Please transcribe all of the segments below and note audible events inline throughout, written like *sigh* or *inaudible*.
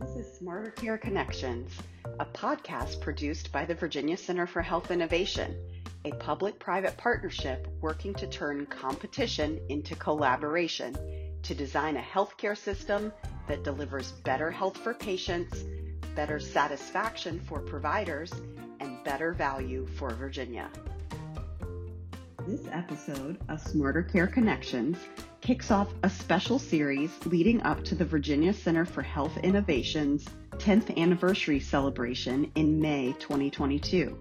This is Smarter Care Connections, a podcast produced by the Virginia Center for Health Innovation, a public private partnership working to turn competition into collaboration to design a healthcare system that delivers better health for patients, better satisfaction for providers, and better value for Virginia. This episode of Smarter Care Connections kicks off a special series leading up to the Virginia Center for Health Innovation's 10th anniversary celebration in May 2022.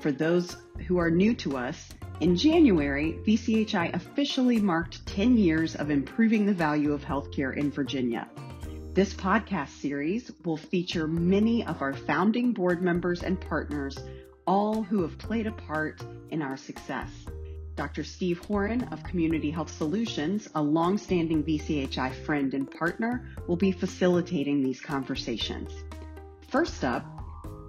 For those who are new to us, in January, VCHI officially marked 10 years of improving the value of healthcare in Virginia. This podcast series will feature many of our founding board members and partners, all who have played a part in our success. Dr. Steve Horan of Community Health Solutions, a longstanding VCHI friend and partner, will be facilitating these conversations. First up,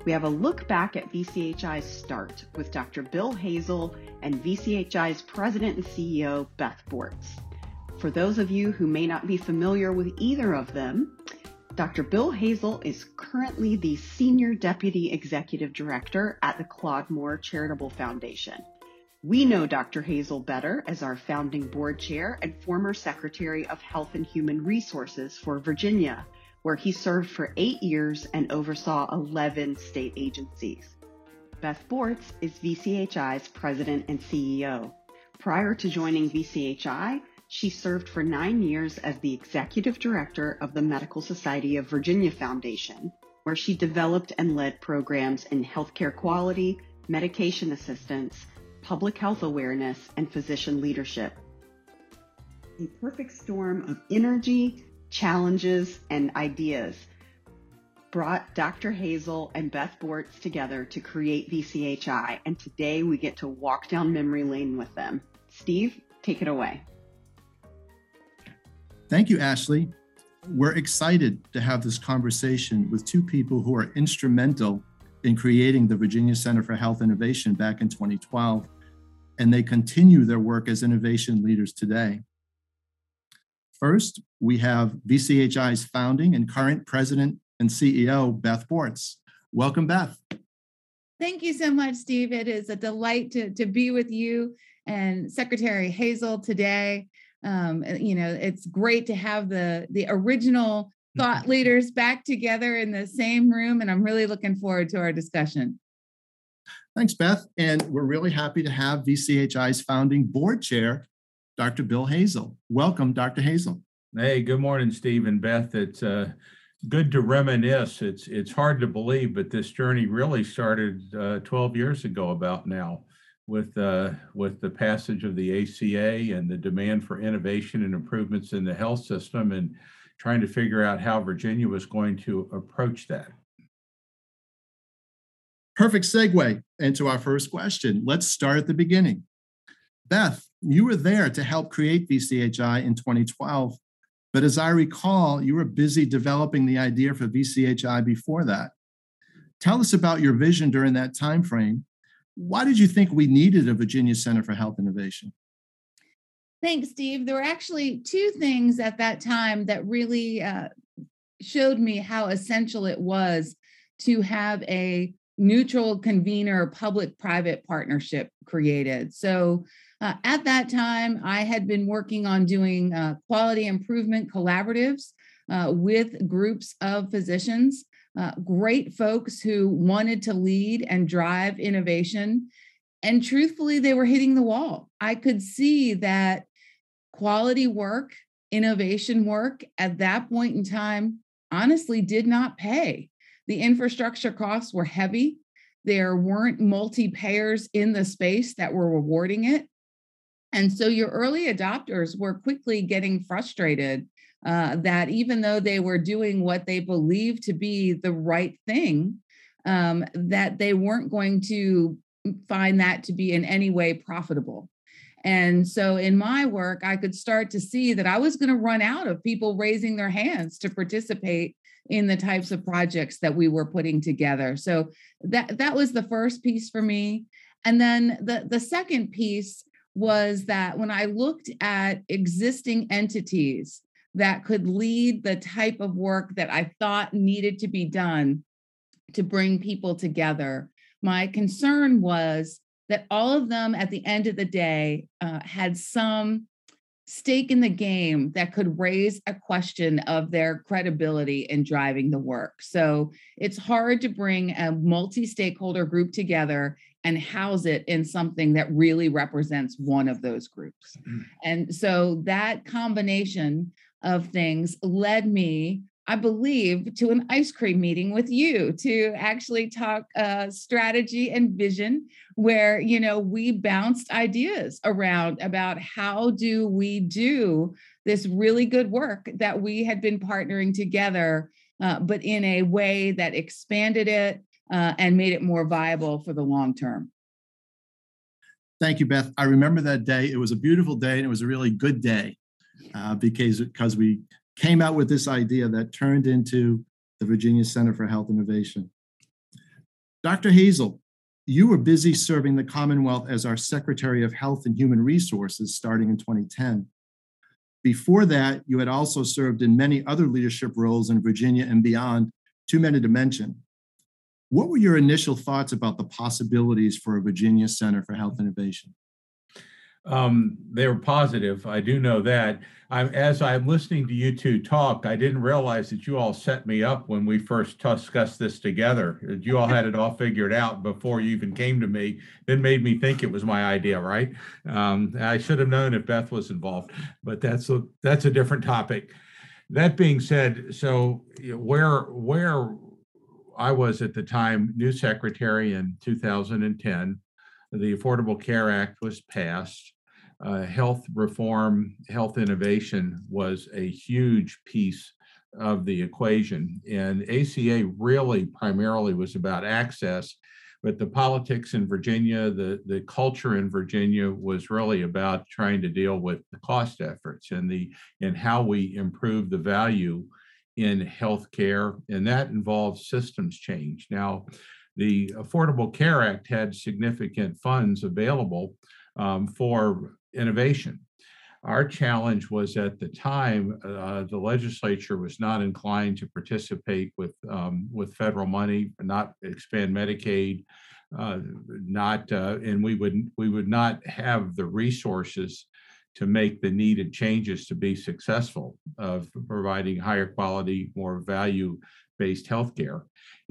we have a look back at VCHI's start with Dr. Bill Hazel and VCHI's president and CEO, Beth Bortz. For those of you who may not be familiar with either of them, Dr. Bill Hazel is currently the Senior Deputy Executive Director at the Claude Moore Charitable Foundation. We know Dr. Hazel better as our founding board chair and former Secretary of Health and Human Resources for Virginia, where he served for eight years and oversaw 11 state agencies. Beth Bortz is VCHI's president and CEO. Prior to joining VCHI, she served for nine years as the executive director of the Medical Society of Virginia Foundation, where she developed and led programs in healthcare quality, medication assistance, public health awareness, and physician leadership. A perfect storm of energy, challenges, and ideas brought Dr. Hazel and Beth Bortz together to create VCHI, and today we get to walk down memory lane with them. Steve, take it away. Thank you, Ashley. We're excited to have this conversation with two people who are instrumental in creating the Virginia Center for Health Innovation back in 2012 and they continue their work as innovation leaders today. First, we have VCHI's founding and current president and CEO, Beth Bortz. Welcome, Beth. Thank you so much, Steve. It is a delight to, to be with you and Secretary Hazel today. Um, you know, it's great to have the, the original thought *laughs* leaders back together in the same room, and I'm really looking forward to our discussion. Thanks, Beth. And we're really happy to have VCHI's founding board chair, Dr. Bill Hazel. Welcome, Dr. Hazel. Hey, good morning, Steve and Beth. It's uh, good to reminisce. It's it's hard to believe, but this journey really started uh, 12 years ago, about now, with uh, with the passage of the ACA and the demand for innovation and improvements in the health system, and trying to figure out how Virginia was going to approach that. Perfect segue into our first question. Let's start at the beginning. Beth, you were there to help create VCHI in 2012, but as I recall, you were busy developing the idea for VCHI before that. Tell us about your vision during that time frame. Why did you think we needed a Virginia Center for Health Innovation? Thanks, Steve. There were actually two things at that time that really uh, showed me how essential it was to have a neutral convener public private partnership created. So uh, at that time, I had been working on doing uh, quality improvement collaboratives uh, with groups of physicians, uh, great folks who wanted to lead and drive innovation. And truthfully, they were hitting the wall. I could see that quality work, innovation work at that point in time honestly did not pay. The infrastructure costs were heavy. There weren't multi payers in the space that were rewarding it. And so your early adopters were quickly getting frustrated uh, that even though they were doing what they believed to be the right thing, um, that they weren't going to find that to be in any way profitable. And so in my work, I could start to see that I was going to run out of people raising their hands to participate in the types of projects that we were putting together. So that that was the first piece for me. And then the the second piece was that when I looked at existing entities that could lead the type of work that I thought needed to be done to bring people together. My concern was that all of them at the end of the day uh, had some stake in the game that could raise a question of their credibility in driving the work. So it's hard to bring a multi stakeholder group together and house it in something that really represents one of those groups. Mm-hmm. And so that combination of things led me I believe, to an ice cream meeting with you to actually talk uh, strategy and vision, where you know we bounced ideas around about how do we do this really good work that we had been partnering together, uh, but in a way that expanded it uh, and made it more viable for the long term. Thank you, Beth. I remember that day. It was a beautiful day, and it was a really good day uh, because because we came out with this idea that turned into the Virginia Center for Health Innovation. Dr. Hazel, you were busy serving the Commonwealth as our Secretary of Health and Human Resources starting in 2010. Before that, you had also served in many other leadership roles in Virginia and beyond, too many to mention. What were your initial thoughts about the possibilities for a Virginia Center for Health Innovation? Um, they were positive. I do know that. I'm, as I'm listening to you two talk, I didn't realize that you all set me up when we first discussed this together. You all had it all figured out before you even came to me. Then made me think it was my idea, right? Um, I should have known if Beth was involved, but that's a that's a different topic. That being said, so where where I was at the time new secretary in 2010 the Affordable Care Act was passed. Uh, health reform, health innovation was a huge piece of the equation. And ACA really primarily was about access, but the politics in Virginia, the, the culture in Virginia was really about trying to deal with the cost efforts and the and how we improve the value in healthcare. And that involves systems change. Now, the Affordable Care Act had significant funds available um, for innovation. Our challenge was at the time uh, the legislature was not inclined to participate with um, with federal money, not expand Medicaid, uh, not uh, and we would we would not have the resources to make the needed changes to be successful of providing higher quality, more value based healthcare.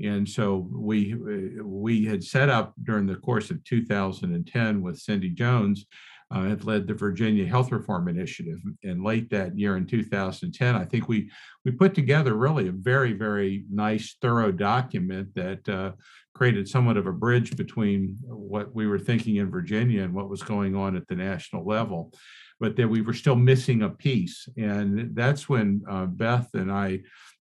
And so we we had set up during the course of 2010 with Cindy Jones, uh, had led the Virginia Health Reform Initiative. And late that year in 2010, I think we we put together really a very very nice, thorough document that uh, created somewhat of a bridge between what we were thinking in Virginia and what was going on at the national level. But that we were still missing a piece, and that's when uh, Beth and I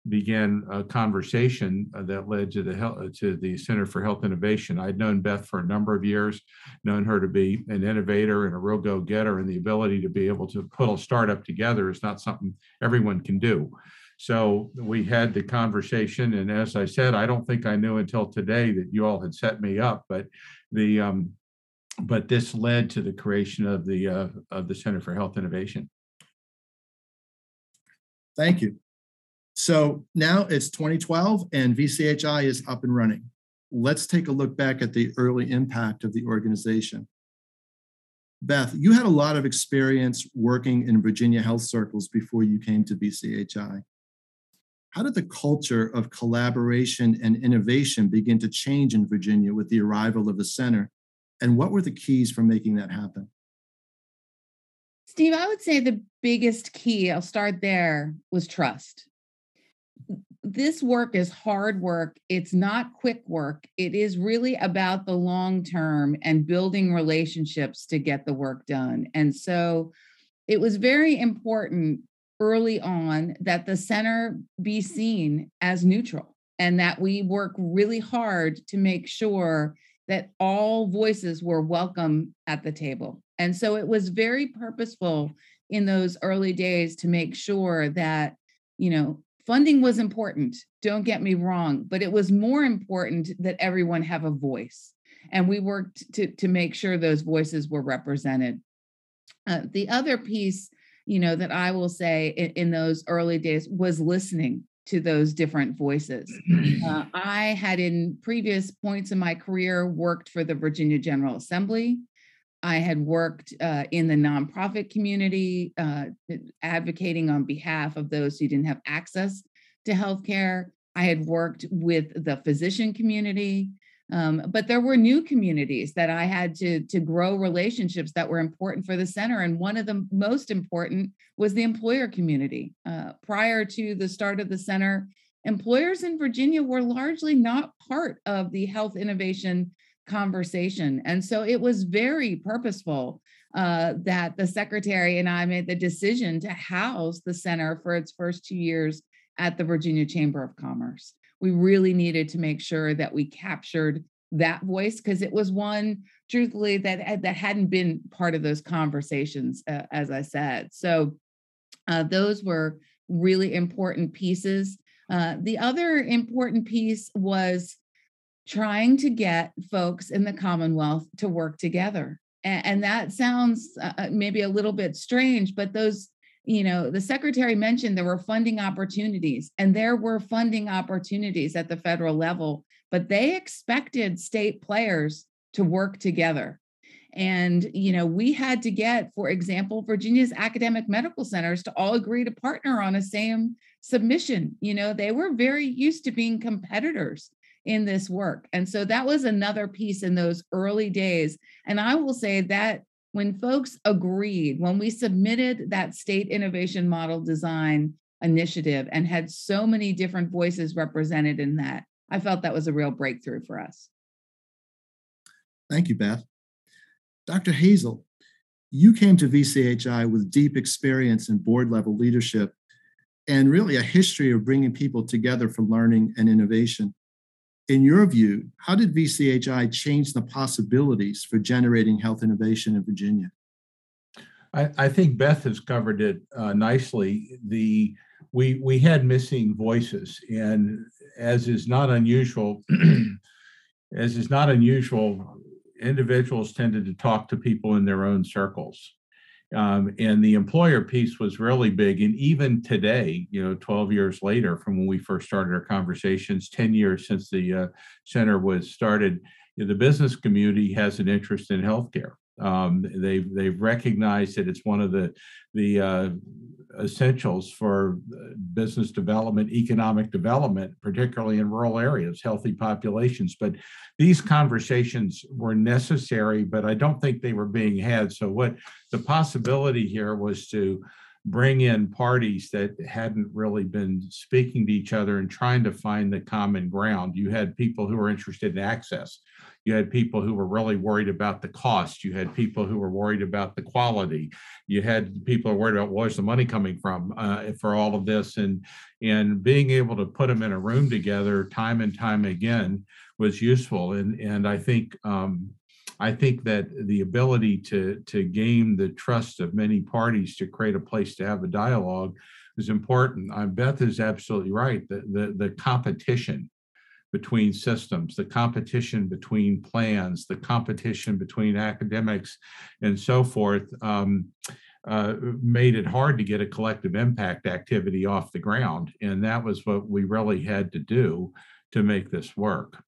began a conversation uh, that led to the to the Center for Health Innovation. I'd known Beth for a number of years, known her to be an innovator and a real go-getter, and the ability to be able to put a startup together is not something everyone can do. So we had the conversation, and as I said, I don't think I knew until today that you all had set me up, but the um, but this led to the creation of the uh, of the Center for Health Innovation. Thank you. So now it's 2012 and VCHI is up and running. Let's take a look back at the early impact of the organization. Beth, you had a lot of experience working in Virginia health circles before you came to VCHI. How did the culture of collaboration and innovation begin to change in Virginia with the arrival of the center? And what were the keys for making that happen? Steve, I would say the biggest key, I'll start there, was trust this work is hard work. It's not quick work. It is really about the long term and building relationships to get the work done. And so it was very important early on that the center be seen as neutral and that we work really hard to make sure that all voices were welcome at the table. And so it was very purposeful in those early days to make sure that you know funding was important don't get me wrong but it was more important that everyone have a voice and we worked to to make sure those voices were represented uh, the other piece you know, that I will say in, in those early days was listening to those different voices. Uh, *clears throat* I had in previous points in my career worked for the Virginia General Assembly. I had worked uh, in the nonprofit community, uh, advocating on behalf of those who didn't have access to healthcare. I had worked with the physician community. Um, but there were new communities that I had to, to grow relationships that were important for the center. And one of the most important was the employer community. Uh, prior to the start of the center, employers in Virginia were largely not part of the health innovation conversation. And so it was very purposeful uh, that the secretary and I made the decision to house the center for its first two years at the Virginia Chamber of Commerce. We really needed to make sure that we captured that voice because it was one truthfully that that hadn't been part of those conversations uh, as i said. So uh, those were really important pieces uh, the other important piece was trying to get folks in the commonwealth to work together and, and that sounds uh, uh, maybe a little bit strange but those you know, the secretary mentioned there were funding opportunities, and there were funding opportunities at the federal level, but they expected state players to work together. And, you know, we had to get, for example, Virginia's academic medical centers to all agree to partner on a same submission. You know, they were very used to being competitors in this work. And so that was another piece in those early days. And I will say that when folks agreed, when we submitted that state innovation model design initiative and had so many different voices represented in that, I felt that was a real breakthrough for us. Thank you, Beth. Dr. Hazel, you came to VCHI with deep experience in board level leadership and really a history of bringing people together for learning and innovation in your view, how did VCHI change the possibilities for generating health innovation in Virginia? I, I think Beth has covered it uh, nicely. The we we had missing voices, and as is not unusual, *clears throat* as is not unusual, individuals tended to talk to people in their own circles. Um, and the employer piece was really big. And even today, you know, 12 years later from when we first started our conversations, 10 years since the uh, center was started, you know, the business community has an interest in healthcare. Um, they've they've recognized that it's one of the the uh, essentials for uh, business development, economic development, particularly in rural areas, healthy populations. But these conversations were necessary, but I don't think they were being had. So, what the possibility here was to bring in parties that hadn't really been speaking to each other and trying to find the common ground. You had people who were interested in access. You had people who were really worried about the cost. You had people who were worried about the quality. You had people who were worried about where's the money coming from uh, for all of this, and and being able to put them in a room together time and time again was useful. And and I think um, I think that the ability to to gain the trust of many parties to create a place to have a dialogue is important. Uh, Beth is absolutely right. The, the the competition between systems, the competition between plans, the competition between academics, and so forth. Um, uh, made it hard to get a collective impact activity off the ground. And that was what we really had to do to make this work.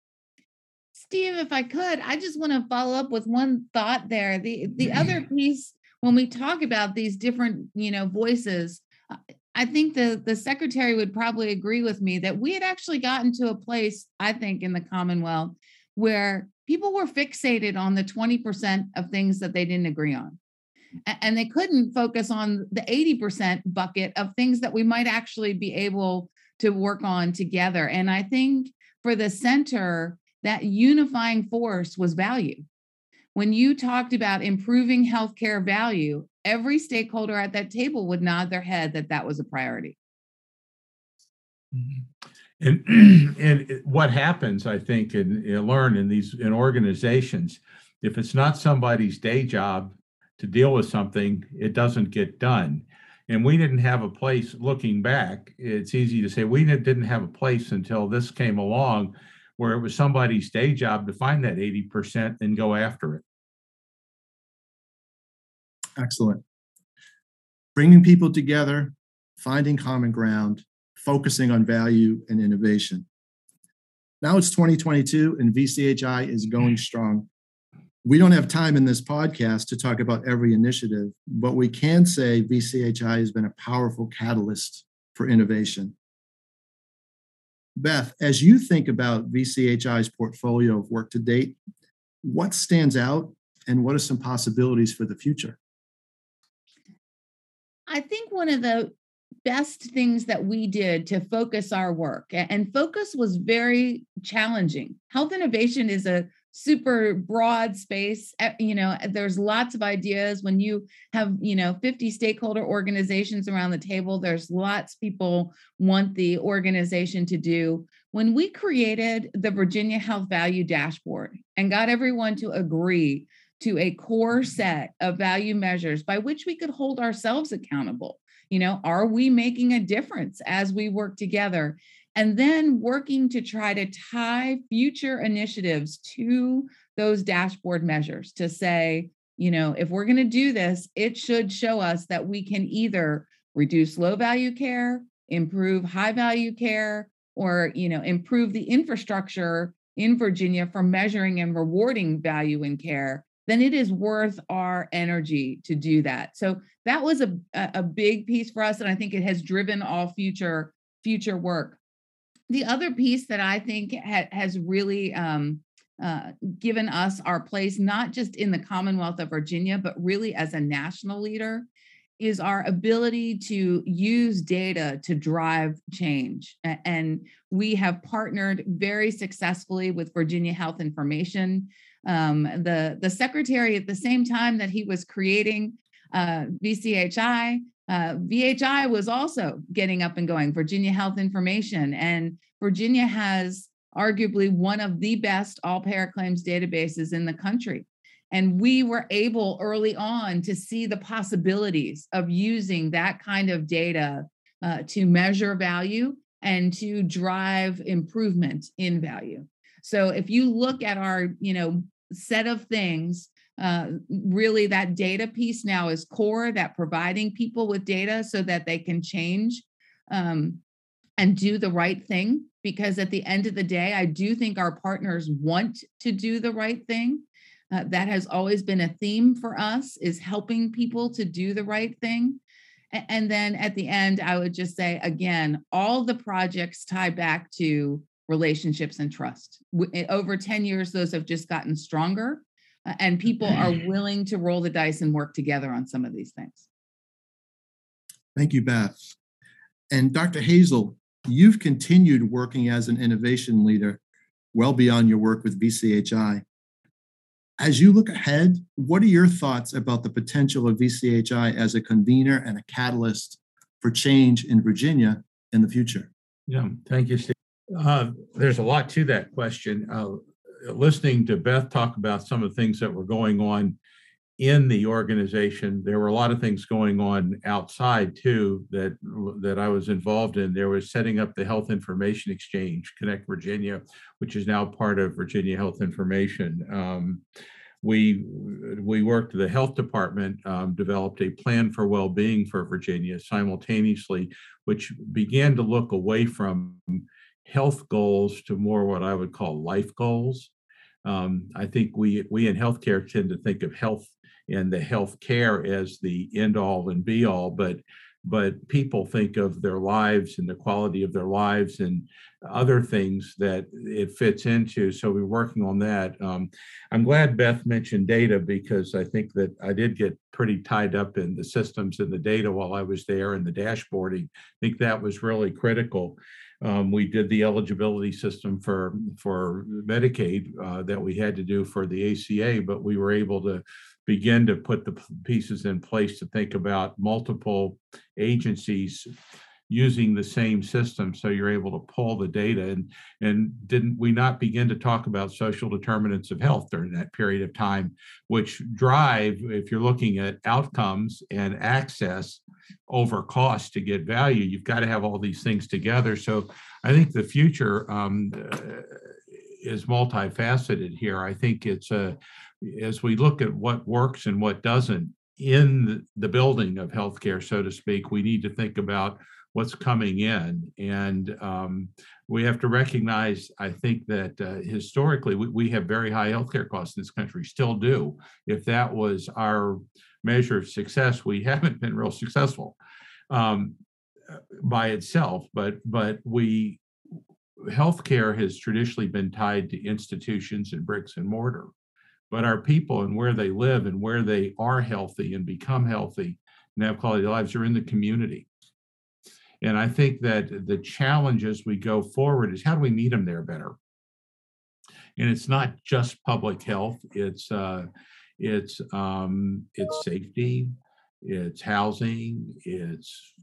Steve, if I could, I just want to follow up with one thought there. The the other piece when we talk about these different, you know, voices, uh, I think the the secretary would probably agree with me that we had actually gotten to a place, I think, in the Commonwealth where people were fixated on the 20% of things that they didn't agree on. And they couldn't focus on the 80% bucket of things that we might actually be able to work on together. And I think for the center, that unifying force was value. When you talked about improving healthcare value, every stakeholder at that table would nod their head that that was a priority. Mm-hmm. And, *clears throat* and what happens, I think, and learn in these in organizations, if it's not somebody's day job to deal with something, it doesn't get done. And we didn't have a place. Looking back, it's easy to say we didn't have a place until this came along where it was somebody's day job to find that 80% and go after it. Excellent. bringing people together, finding common ground, focusing on value and innovation. Now it's 2022 and VCHI is going mm. strong. We don't have time in this podcast to talk about every initiative, but we can say VCHI has been a powerful catalyst for innovation. Beth, as you think about VCHI's portfolio of work to date, what stands out and what are some possibilities for the future? I think one of the best things that we did to focus our work, and focus was very challenging. Health innovation is a super broad space eh, you know there's lots of ideas. When you have you know 50 stakeholder organizations around the table there's lots people want the organization to do. When we created the virginia health value dashboard and got everyone to agree to a core set of value measures by which we could hold ourselves accountable you know are we making a difference as we work together and then working to try to tie future initiatives to those dashboard measures to say, you know, if we're going to do this, it should show us that we can either reduce low value care, improve high value care, or, you know, improve the infrastructure in Virginia for measuring and rewarding value in care, then it is worth our energy to do that. So that was a, a big piece for us. And I think it has driven all future future work the other piece that I think ha- has really um, uh, given us our place, not just in the Commonwealth of Virginia, but really as a national leader, is our ability to use data to drive change. And we have partnered very successfully with Virginia Health Information. Um, the, the secretary, at the same time that he was creating uh, VCHI, uh, VHI was also getting up and going, Virginia Health Information. And Virginia has arguably one of the best all payer claims databases in the country. And we were able early on to see the possibilities of using that kind of data uh, to measure value and to drive improvement in value. So if you look at our, you know, set of things uh, really that data piece now is core that providing people with data so that they can change um, and do the right thing. Because at the end of the day i do think our partners want to do the right thing. Uh, that has always been a theme for us is helping people to do the right thing. And then at the end i would just say again all the projects tie back to relationships and trust. Over 10 years those have just gotten stronger and people are willing to roll the dice and work together on some of these things. Thank you, Beth. And Dr. Hazel, you've continued working as an innovation leader well beyond your work with VCHI. As you look ahead, what are your thoughts about the potential of VCHI as a convener and a catalyst for change in Virginia in the future? Yeah, thank you, Steve. Uh, there's a lot to that question. Uh, listening to Beth talk about some of the things that were going on in the organization, there were a lot of things going on outside too that that I was involved in. There was setting up the Health Information Exchange, Connect Virginia, which is now part of Virginia Health Information. Um, we we worked the health department um, developed a plan for well-being for virginia simultaneously which began to look away from health goals to more what I would call life goals. Um, I think we we in healthcare tend to think of health and the health care as the end all and be all, but but people think of their lives and the quality of their lives and other things that it fits into. So we're working on that. Um, I'm glad Beth mentioned data because I think that I did get pretty tied up in the systems and the data while I was there and the dashboarding. I think that was really critical. Um, we did the eligibility system for for Medicaid uh, that we had to do for the ACA, but we were able to begin to put the pieces in place to think about multiple agencies using the same system so you're able to pull the data and and didn't we not begin to talk about social determinants of health during that period of time which drive if you're looking at outcomes and access over cost to get value you've got to have all these things together so i think the future um, uh, is multifaceted here i think it's a as we look at what works and what doesn't in the building of healthcare, so to speak. We need to think about what's coming in. And um, we have to recognize, I think, that uh, historically we, we have very high healthcare costs in this country, still do. If that was our measure of success, we *laughs* haven't been real successful um, by itself. But but we healthcare has traditionally been tied to institutions and bricks and mortar. But our people and where they live and where they are healthy and become healthy and have quality lives are in the community. And I think that the challenge as we go forward is how do we meet them there better? And it's not just public health; it's uh, it's um, it's safety, it's housing, it's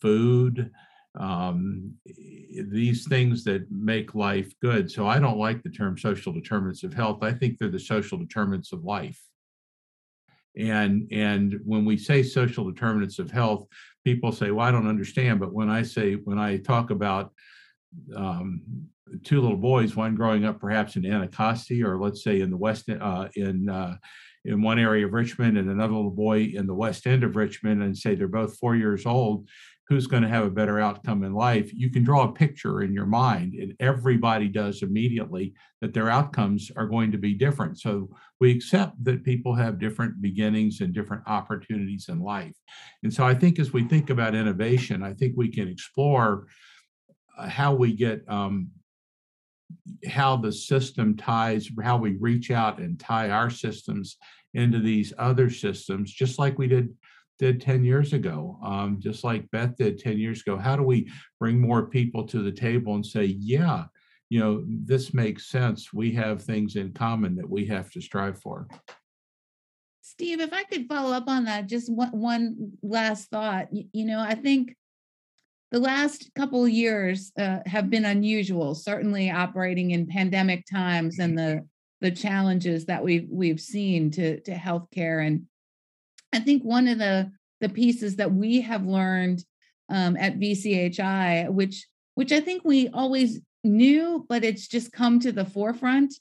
food, um, these things that make life good. So I don't like the term social determinants of health. I think they're the social determinants of life. And and when we say social determinants of health, people say, "Well, I don't understand." But when I say when I talk about um, two little boys, one growing up perhaps in Anacostia, or let's say in the west uh, in uh, in one area of Richmond, and another little boy in the west end of Richmond, and say they're both four years old, who's going to have a better outcome in life? You can draw a picture in your mind, and everybody does immediately that their outcomes are going to be different. So we accept that people have different beginnings and different opportunities in life. And so I think as we think about innovation, I think we can explore uh, how we get um, how the system ties, how we reach out and tie our systems into these other systems, just like we did did 10 years ago, um, just like Beth did 10 years ago. How do we bring more people to the table and say, yeah, you know, this makes sense. We have things in common that we have to strive for. Steve, if I could follow up on that, just one, one last thought. You, you know, I think the last couple of years uh, have been unusual, certainly operating in pandemic times and the *laughs* the challenges that we've we've seen to to healthcare. And I think one of the the pieces that we have learned um, at VCHI, which which I think we always knew, but it's just come to the forefront,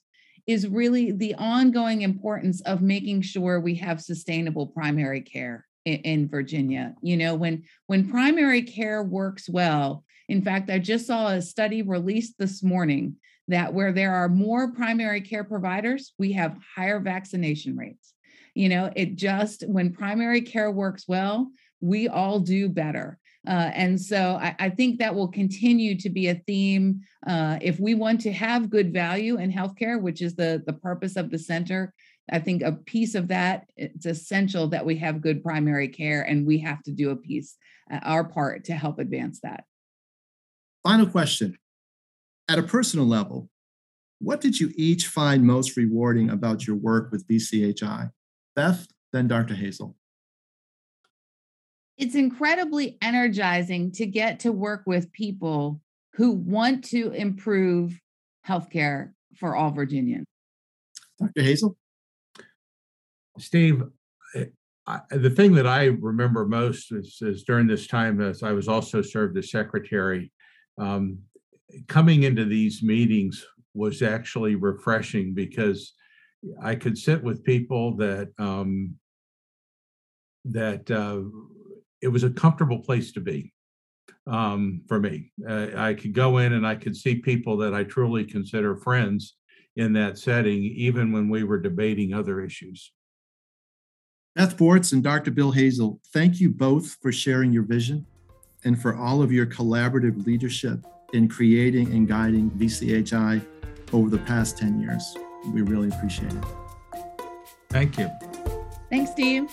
is really the ongoing importance of making sure we have sustainable primary care in, in Virginia. You know, when when primary care works well, in fact, I just saw a study released this morning that where there are more primary care providers, we have higher vaccination rates. You know, it just when primary care works well, we all do better. Uh, and so I, I, think that will continue to be a theme uh, if we want to have good value in healthcare, which is the, the purpose of the center. I think a piece of that, it's essential that we have good primary care, and we have to do a piece, uh, our part to help advance that. Final question. At a personal level, what did you each find most rewarding about your work with VCHI? Beth, then Dr. Hazel. It's incredibly energizing to get to work with people who want to improve healthcare for all Virginians. Dr. Hazel? Steve, I, the thing that I remember most is, is, during this time, as I was also served as secretary, um, coming into these meetings was actually refreshing because I could sit with people that um, that uh, it was a comfortable place to be um, for me. Uh, I could go in and I could see people that I truly consider friends in that setting, even when we were debating other issues. Beth Bortz and Dr. Bill Hazel, thank you both for sharing your vision and for all of your collaborative leadership in creating and guiding VCHI over the past 10 years. We really appreciate it. Thank you. Thanks, Steve.